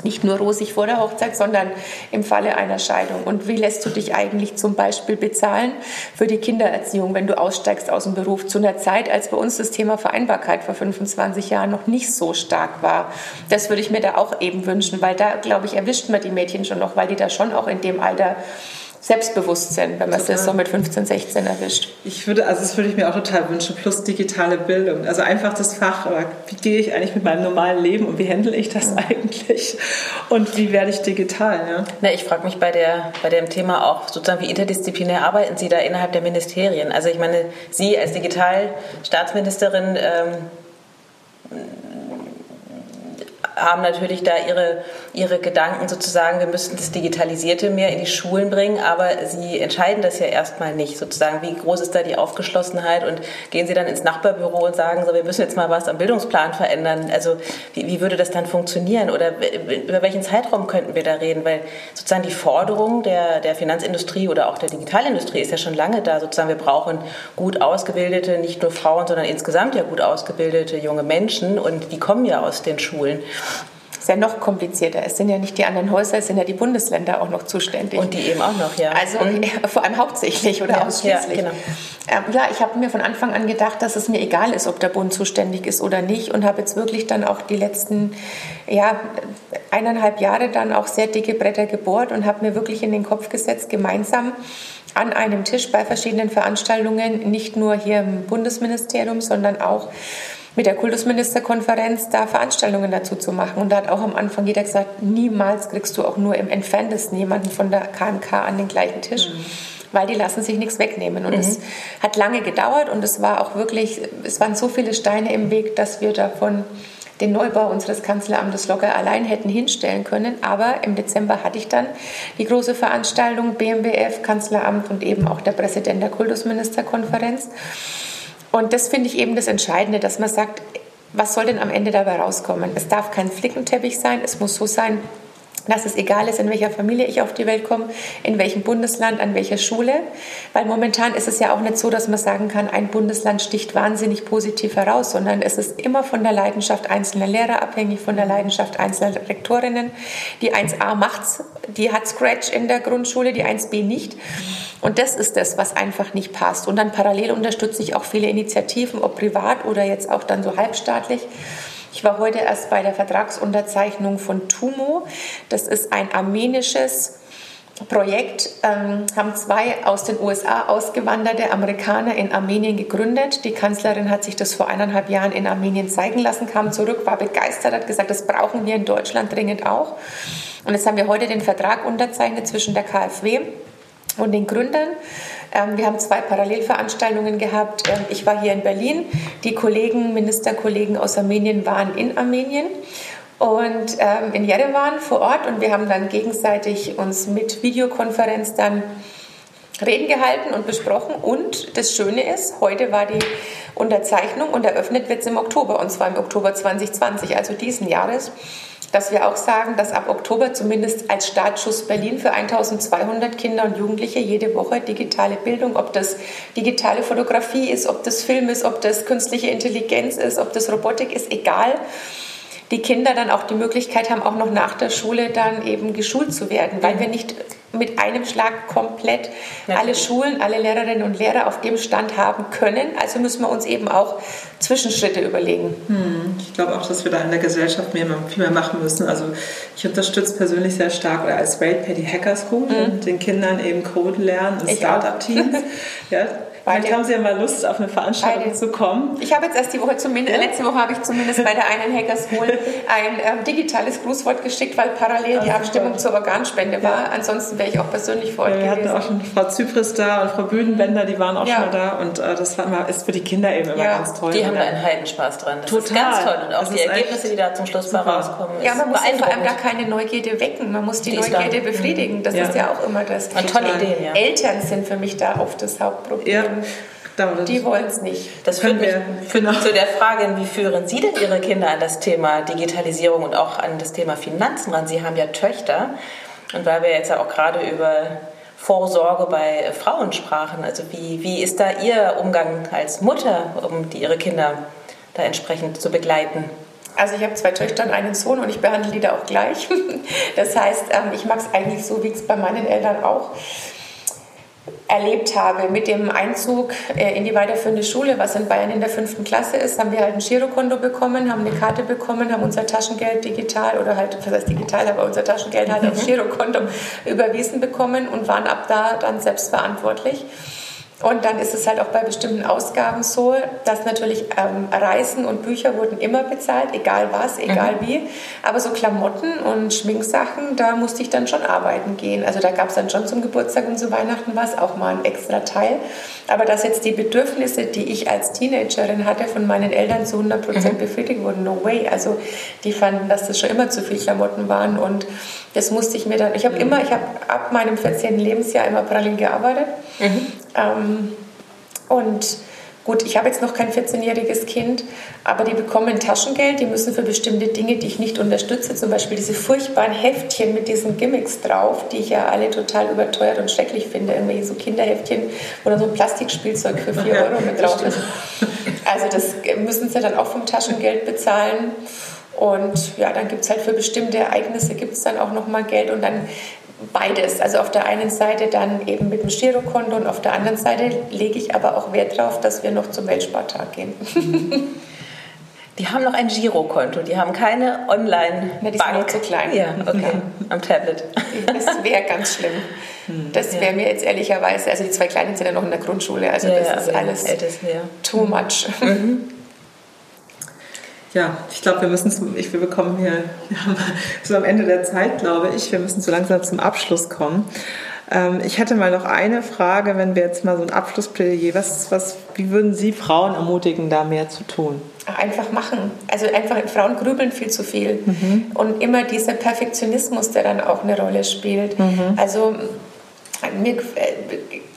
nicht nur rosig vor der Hochzeit, sondern im Falle einer Scheidung. Und wie lässt du dich eigentlich zum Beispiel bezahlen für die Kindererziehung, wenn du aussteigst aus dem Beruf zu einer Zeit, als bei uns das Thema Vereinbarkeit vor 25 Jahren noch nicht so stark war? Das würde ich mir da auch eben wünschen, weil da, glaube ich, erwischt man die Mädchen schon noch, weil die da schon auch in dem Alter Selbstbewusstsein, wenn man es so mit 15, 16 erwischt. Ich würde, also das würde ich mir auch total wünschen, plus digitale Bildung. Also einfach das Fach, aber wie gehe ich eigentlich mit meinem normalen Leben und wie handle ich das eigentlich? Und wie werde ich digital? Ja? Na, ich frage mich bei, der, bei dem Thema auch sozusagen, wie interdisziplinär arbeiten Sie da innerhalb der Ministerien? Also ich meine, Sie als Digitalstaatsministerin ähm, haben natürlich da ihre, ihre Gedanken sozusagen, wir müssten das Digitalisierte mehr in die Schulen bringen, aber sie entscheiden das ja erstmal nicht sozusagen. Wie groß ist da die Aufgeschlossenheit und gehen sie dann ins Nachbarbüro und sagen, so, wir müssen jetzt mal was am Bildungsplan verändern? Also wie, wie würde das dann funktionieren oder über welchen Zeitraum könnten wir da reden? Weil sozusagen die Forderung der, der Finanzindustrie oder auch der Digitalindustrie ist ja schon lange da. Sozusagen wir brauchen gut ausgebildete, nicht nur Frauen, sondern insgesamt ja gut ausgebildete junge Menschen und die kommen ja aus den Schulen ist ja noch komplizierter. Es sind ja nicht die anderen Häuser, es sind ja die Bundesländer auch noch zuständig. Und die eben auch noch, ja. Also mhm. vor allem hauptsächlich oder ja, ausschließlich. Ja, genau. ähm, ja, ich habe mir von Anfang an gedacht, dass es mir egal ist, ob der Bund zuständig ist oder nicht und habe jetzt wirklich dann auch die letzten ja, eineinhalb Jahre dann auch sehr dicke Bretter gebohrt und habe mir wirklich in den Kopf gesetzt, gemeinsam an einem Tisch bei verschiedenen Veranstaltungen, nicht nur hier im Bundesministerium, sondern auch mit der Kultusministerkonferenz da Veranstaltungen dazu zu machen. Und da hat auch am Anfang jeder gesagt, niemals kriegst du auch nur im entferntesten jemanden von der KMK an den gleichen Tisch. Mhm weil die lassen sich nichts wegnehmen. Und mhm. es hat lange gedauert und es war auch wirklich, es waren so viele Steine im Weg, dass wir davon den Neubau unseres Kanzleramtes locker allein hätten hinstellen können. Aber im Dezember hatte ich dann die große Veranstaltung BMBF, Kanzleramt und eben auch der Präsident der Kultusministerkonferenz. Und das finde ich eben das Entscheidende, dass man sagt, was soll denn am Ende dabei rauskommen? Es darf kein Flickenteppich sein, es muss so sein, dass es egal ist, in welcher Familie ich auf die Welt komme, in welchem Bundesland, an welcher Schule. Weil momentan ist es ja auch nicht so, dass man sagen kann, ein Bundesland sticht wahnsinnig positiv heraus, sondern es ist immer von der Leidenschaft einzelner Lehrer abhängig, von der Leidenschaft einzelner Rektorinnen. Die 1a macht's, die hat Scratch in der Grundschule, die 1b nicht. Und das ist das, was einfach nicht passt. Und dann parallel unterstütze ich auch viele Initiativen, ob privat oder jetzt auch dann so halbstaatlich. Ich war heute erst bei der Vertragsunterzeichnung von TUMO. Das ist ein armenisches Projekt ähm, haben zwei aus den USA ausgewanderte Amerikaner in Armenien gegründet. Die Kanzlerin hat sich das vor eineinhalb Jahren in Armenien zeigen lassen, kam zurück, war begeistert, hat gesagt, das brauchen wir in Deutschland dringend auch. Und jetzt haben wir heute den Vertrag unterzeichnet zwischen der KfW und den Gründern. Ähm, wir haben zwei Parallelveranstaltungen gehabt. Ähm, ich war hier in Berlin. Die Kollegen, Ministerkollegen aus Armenien waren in Armenien und ähm, in Jerewan vor Ort und wir haben dann gegenseitig uns mit Videokonferenz dann Reden gehalten und besprochen und das Schöne ist, heute war die Unterzeichnung und eröffnet wird es im Oktober und zwar im Oktober 2020, also diesen Jahres, dass wir auch sagen, dass ab Oktober zumindest als Startschuss Berlin für 1200 Kinder und Jugendliche jede Woche digitale Bildung, ob das digitale Fotografie ist, ob das Film ist, ob das künstliche Intelligenz ist, ob das Robotik ist, egal die Kinder dann auch die Möglichkeit haben, auch noch nach der Schule dann eben geschult zu werden, weil wir nicht mit einem Schlag komplett Natürlich. alle Schulen, alle Lehrerinnen und Lehrer auf dem Stand haben können. Also müssen wir uns eben auch Zwischenschritte überlegen. Hm. Ich glaube auch, dass wir da in der Gesellschaft mehr, viel mehr machen müssen. Also ich unterstütze persönlich sehr stark oder als Ratepay die Hacker School mhm. und den Kindern eben Code lernen und Startup-Teams. ja, Vielleicht haben Sie ja mal Lust, auf eine Veranstaltung Beide. zu kommen. Ich habe jetzt erst die Woche zumindest, ja? letzte Woche habe ich zumindest bei der einen Hacker School ein ähm, digitales Grußwort geschickt, weil parallel die Abstimmung toll. zur Organspende war. Ja. Ansonsten wäre ich auch persönlich vor Ort ja, wir gewesen. hatten auch schon Frau Zypris da und Frau Bühnenbender, die waren auch schon da und äh, das war immer, ist für die Kinder eben immer ganz toll. Die haben da einen Heidenspaß dran. Das Total. ist ganz toll und auch das die Ergebnisse, die da zum Schluss bei rauskommen. Ja, man muss vor allem gar keine Neugierde wecken, man muss die, die Neugierde befriedigen. Das ist ja auch immer das. Und tolle Ideen, ja. Eltern sind für mich da oft das Hauptproblem. Die wollen es nicht. Das führt mich genau. zu der Frage, wie führen Sie denn Ihre Kinder an das Thema Digitalisierung und auch an das Thema Finanzen ran? Sie haben ja Töchter. Und weil wir jetzt ja auch gerade über Vorsorge bei Frauen sprachen, also wie, wie ist da Ihr Umgang als Mutter, um die, Ihre Kinder da entsprechend zu begleiten? Also ich habe zwei Töchter und einen Sohn und ich behandle die da auch gleich. Das heißt, ähm, ich mache es eigentlich so, wie es bei meinen Eltern auch erlebt habe. Mit dem Einzug äh, in die weiterführende Schule, was in Bayern in der fünften Klasse ist, haben wir halt ein Girokonto bekommen, haben eine Karte bekommen, haben unser Taschengeld digital oder halt, was heißt digital, aber unser Taschengeld halt aufs mhm. Girokonto überwiesen bekommen und waren ab da dann selbst verantwortlich. Und dann ist es halt auch bei bestimmten Ausgaben so, dass natürlich ähm, Reisen und Bücher wurden immer bezahlt, egal was, egal mhm. wie. Aber so Klamotten und Schminksachen, da musste ich dann schon arbeiten gehen. Also da gab es dann schon zum Geburtstag und zu Weihnachten was, auch mal ein extra Teil. Aber dass jetzt die Bedürfnisse, die ich als Teenagerin hatte, von meinen Eltern zu 100 Prozent mhm. befriedigt wurden, no way. Also die fanden, dass das schon immer zu viel Klamotten waren und das musste ich mir dann, ich habe mhm. immer, ich habe ab meinem 14. Lebensjahr immer parallel gearbeitet. Mhm. Ähm, und gut, ich habe jetzt noch kein 14-jähriges Kind, aber die bekommen Taschengeld, die müssen für bestimmte Dinge, die ich nicht unterstütze, zum Beispiel diese furchtbaren Heftchen mit diesen Gimmicks drauf, die ich ja alle total überteuert und schrecklich finde, irgendwelche so Kinderheftchen, dann so ein Plastikspielzeug für 4 Euro mit drauf ist. Also das müssen sie dann auch vom Taschengeld bezahlen. Und ja, dann gibt es halt für bestimmte Ereignisse gibt es dann auch nochmal Geld und dann beides. Also auf der einen Seite dann eben mit dem Girokonto und auf der anderen Seite lege ich aber auch Wert darauf, dass wir noch zum Weltspartag gehen. Die haben noch ein Girokonto, die haben keine Online-Bank. Die sind noch zu klein. Ja, okay, am Tablet. Das wäre ganz schlimm. Hm, das wäre ja. mir jetzt ehrlicherweise, also die zwei Kleinen sind ja noch in der Grundschule, also ja, das ist alles ältesten, too much. Mhm. Ja, ich glaube, wir müssen zum, ich, wir bekommen hier, wir haben so am Ende der Zeit, glaube ich, wir müssen so langsam zum Abschluss kommen. Ähm, ich hätte mal noch eine Frage, wenn wir jetzt mal so ein Abschlussplädoyer, was, was, wie würden Sie Frauen ermutigen, da mehr zu tun? Einfach machen. Also einfach, Frauen grübeln viel zu viel. Mhm. Und immer dieser Perfektionismus, der dann auch eine Rolle spielt. Mhm. Also mir,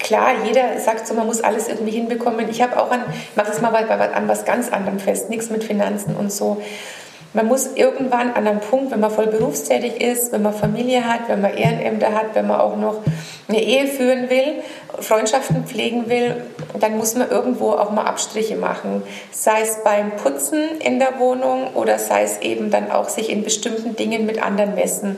klar, jeder sagt so, man muss alles irgendwie hinbekommen. Ich habe auch an, ich mache das mal bei, bei, an was ganz anderem fest, nichts mit Finanzen und so. Man muss irgendwann an einem Punkt, wenn man voll berufstätig ist, wenn man Familie hat, wenn man Ehrenämter hat, wenn man auch noch eine Ehe führen will, Freundschaften pflegen will, dann muss man irgendwo auch mal Abstriche machen. Sei es beim Putzen in der Wohnung oder sei es eben dann auch sich in bestimmten Dingen mit anderen messen.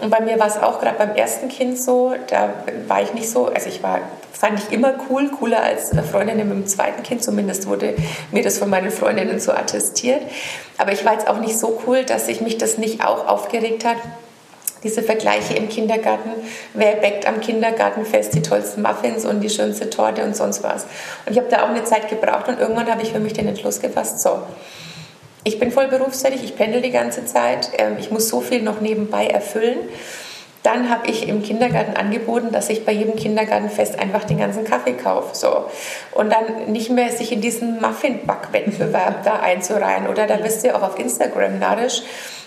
Und bei mir war es auch gerade beim ersten Kind so, da war ich nicht so, also ich war, fand ich immer cool, cooler als Freundinnen mit dem zweiten Kind, zumindest wurde mir das von meinen Freundinnen so attestiert. Aber ich war jetzt auch nicht so cool, dass sich mich das nicht auch aufgeregt hat, diese Vergleiche im Kindergarten. Wer backt am Kindergartenfest die tollsten Muffins und die schönste Torte und sonst was. Und ich habe da auch eine Zeit gebraucht und irgendwann habe ich für mich den Entschluss gefasst, so, ich bin voll berufstätig, ich pendel die ganze Zeit, ähm, ich muss so viel noch nebenbei erfüllen. Dann habe ich im Kindergarten angeboten, dass ich bei jedem Kindergartenfest einfach den ganzen Kaffee kaufe. So. Und dann nicht mehr sich in diesen Muffin-Backwettbewerb da einzureihen. Oder da bist du ja auch auf Instagram narrisch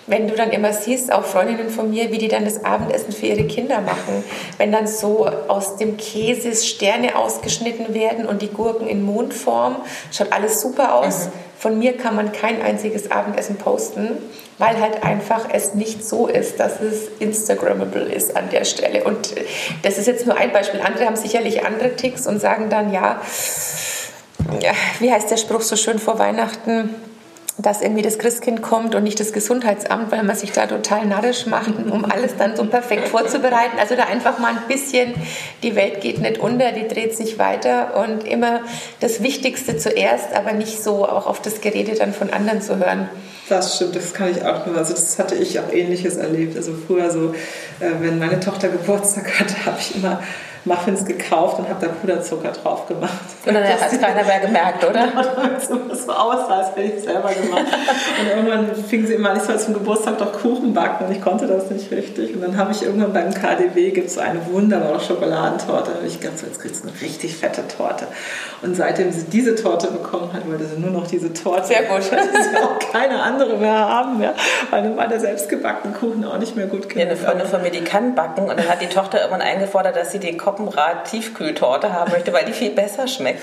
wenn du dann immer siehst, auch Freundinnen von mir, wie die dann das Abendessen für ihre Kinder machen, wenn dann so aus dem Käse Sterne ausgeschnitten werden und die Gurken in Mondform, schaut alles super aus. Mhm. Von mir kann man kein einziges Abendessen posten, weil halt einfach es nicht so ist, dass es Instagrammable ist an der Stelle. Und das ist jetzt nur ein Beispiel. Andere haben sicherlich andere Ticks und sagen dann, ja, wie heißt der Spruch so schön vor Weihnachten? Dass irgendwie das Christkind kommt und nicht das Gesundheitsamt, weil man sich da total narrisch macht, um alles dann so perfekt vorzubereiten. Also da einfach mal ein bisschen, die Welt geht nicht unter, die dreht sich weiter und immer das Wichtigste zuerst, aber nicht so auch auf das Gerede dann von anderen zu hören. Das stimmt, das kann ich auch nur. Also das hatte ich auch Ähnliches erlebt. Also früher so, äh, wenn meine Tochter Geburtstag hatte, habe ich immer Muffins gekauft und habe da Puderzucker drauf gemacht. Und dann hat es keiner mehr gemerkt, oder? es so aussah, als hätte ich es selber gemacht. Und irgendwann fing sie immer an, ich soll zum Geburtstag doch Kuchen backen und ich konnte das nicht richtig. Und dann habe ich irgendwann beim KDW, gibt es so eine wunderbare Schokoladentorte. Habe ich gedacht, jetzt kriegst du eine richtig fette Torte. Und seitdem sie diese Torte bekommen hat, wollte sie nur noch diese Torte. Sehr gut. sie auch keine andere mehr haben, ja, weil dann war der selbstgebackene Kuchen auch nicht mehr gut genug. Ja, eine Freundin von mir, die kann backen und dann hat die Tochter irgendwann eingefordert, dass sie den Koppenrad Tiefkühltorte haben möchte, weil die viel besser schmeckt.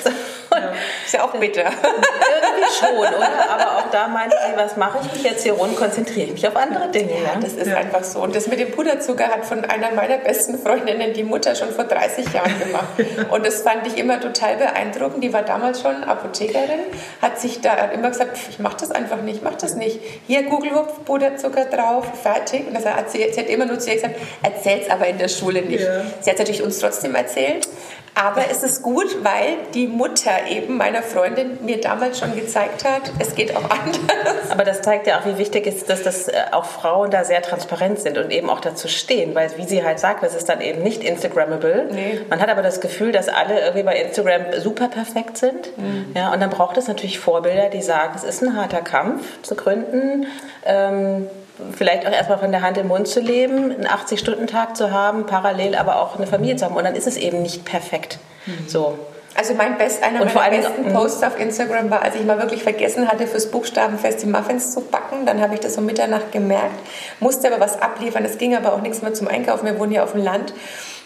Ja. Ist ja auch bitter. Irgendwie schon, oder? Aber auch da meinte sie, was mache ich mich jetzt hier rund, konzentriere ich mich auf andere Dinge. Ja, das ist ja. einfach so. Und das mit dem Puderzucker hat von einer meiner besten Freundinnen die Mutter schon vor 30 Jahren gemacht. Und das fand ich immer total beeindruckend. Die war damals schon Apothekerin, hat sich da immer gesagt, ich mache das einfach nicht, ich mache das nicht. Hier Google-Hupf, Puderzucker drauf, fertig. Und das hat sie, sie hat immer nur zu ihr gesagt, erzähl's aber in der Schule nicht. Ja. Sie hat es natürlich uns trotzdem erzählt. Aber es ist gut, weil die Mutter eben meiner Freundin mir damals schon gezeigt hat, es geht auch anders. Aber das zeigt ja auch, wie wichtig ist, dass das äh, auch Frauen da sehr transparent sind und eben auch dazu stehen, weil wie sie halt sagt, das ist dann eben nicht Instagrammable. Nee. Man hat aber das Gefühl, dass alle irgendwie bei Instagram super perfekt sind. Mhm. Ja, und dann braucht es natürlich Vorbilder, die sagen, es ist ein harter Kampf zu gründen. Ähm, vielleicht auch erstmal von der Hand im Mund zu leben, einen 80-Stunden-Tag zu haben, parallel aber auch eine Familie zu haben. Und dann ist es eben nicht perfekt. Mhm. So. Also mein Best, einer und meiner besten mhm. Posts auf Instagram war, als ich mal wirklich vergessen hatte, fürs Buchstabenfest die Muffins zu backen. Dann habe ich das um Mitternacht gemerkt, musste aber was abliefern. Es ging aber auch nichts mehr zum Einkaufen. Wir wohnen ja auf dem Land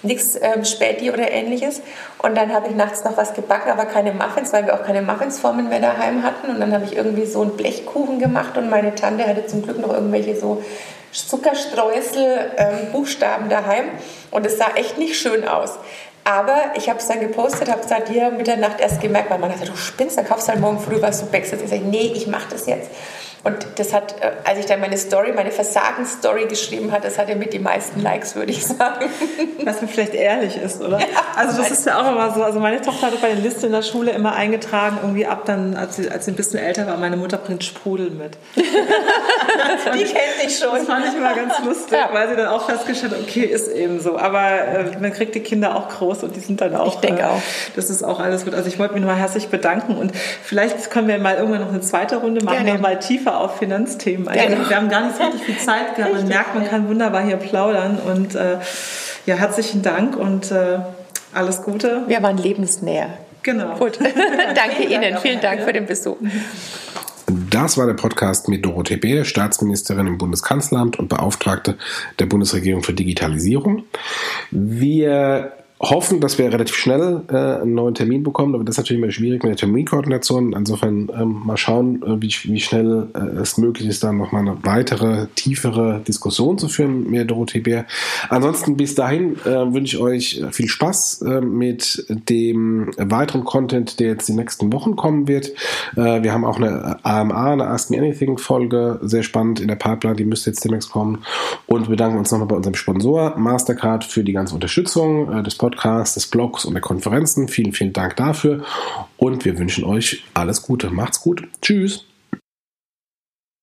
nichts ähm, Späti oder ähnliches. Und dann habe ich nachts noch was gebacken, aber keine Muffins, weil wir auch keine Muffinsformen mehr daheim hatten. Und dann habe ich irgendwie so einen Blechkuchen gemacht und meine Tante hatte zum Glück noch irgendwelche so Zuckerstreusel, ähm, Buchstaben daheim. Und es sah echt nicht schön aus. Aber ich habe es dann gepostet, habe es dann hier Mitternacht erst gemerkt, weil man dachte, du spinnst, dann kaufst du halt morgen früh was, du backst Ich sage, nee, ich mache das jetzt. Und das hat, äh, als ich dann meine Story, meine Versagensstory geschrieben habe, das hatte mit die meisten Likes, würde ich sagen. Was mir vielleicht ehrlich ist, oder? Ja, also das ist ja auch immer so. Also meine Tochter hatte bei der Liste in der Schule immer eingetragen, irgendwie ab dann, als sie, als sie ein bisschen älter war, meine Mutter bringt Sprudel mit. die kennt dich schon. Das fand ich immer ganz lustig, ja. weil sie dann auch festgestellt hat, okay, ist eben so. Aber äh, man kriegt die Kinder auch groß und die sind dann auch. Ich denke äh, auch. Das ist auch alles gut. Also ich wollte mich nur herzlich bedanken und vielleicht können wir mal irgendwann noch eine zweite Runde machen, ja, mal tiefer tiefer auf Finanzthemen. Genau. Wir haben gar nicht so richtig viel Zeit gehabt. Man merkt, man kann wunderbar hier plaudern. Und äh, ja, herzlichen Dank und äh, alles Gute. Wir waren lebensnäher. Genau. Gut. Danke Ihnen. Vielen Dank für den Besuch. Das war der Podcast mit Dorothee Beer, Staatsministerin im Bundeskanzleramt und Beauftragte der Bundesregierung für Digitalisierung. Wir hoffen, dass wir relativ schnell äh, einen neuen Termin bekommen, aber das ist natürlich immer schwierig mit der Terminkoordination. Insofern ähm, mal schauen, äh, wie, wie schnell äh, es möglich ist, dann nochmal eine weitere, tiefere Diskussion zu führen mit Dorothee Bär. Ansonsten bis dahin äh, wünsche ich euch viel Spaß äh, mit dem weiteren Content, der jetzt die nächsten Wochen kommen wird. Äh, wir haben auch eine AMA, eine Ask Me Anything Folge, sehr spannend in der Pipeline, die müsste jetzt demnächst kommen. Und wir danken uns nochmal bei unserem Sponsor Mastercard für die ganze Unterstützung des Podcasts Podcasts, des Blogs und der Konferenzen. Vielen, vielen Dank dafür und wir wünschen euch alles Gute. Macht's gut. Tschüss.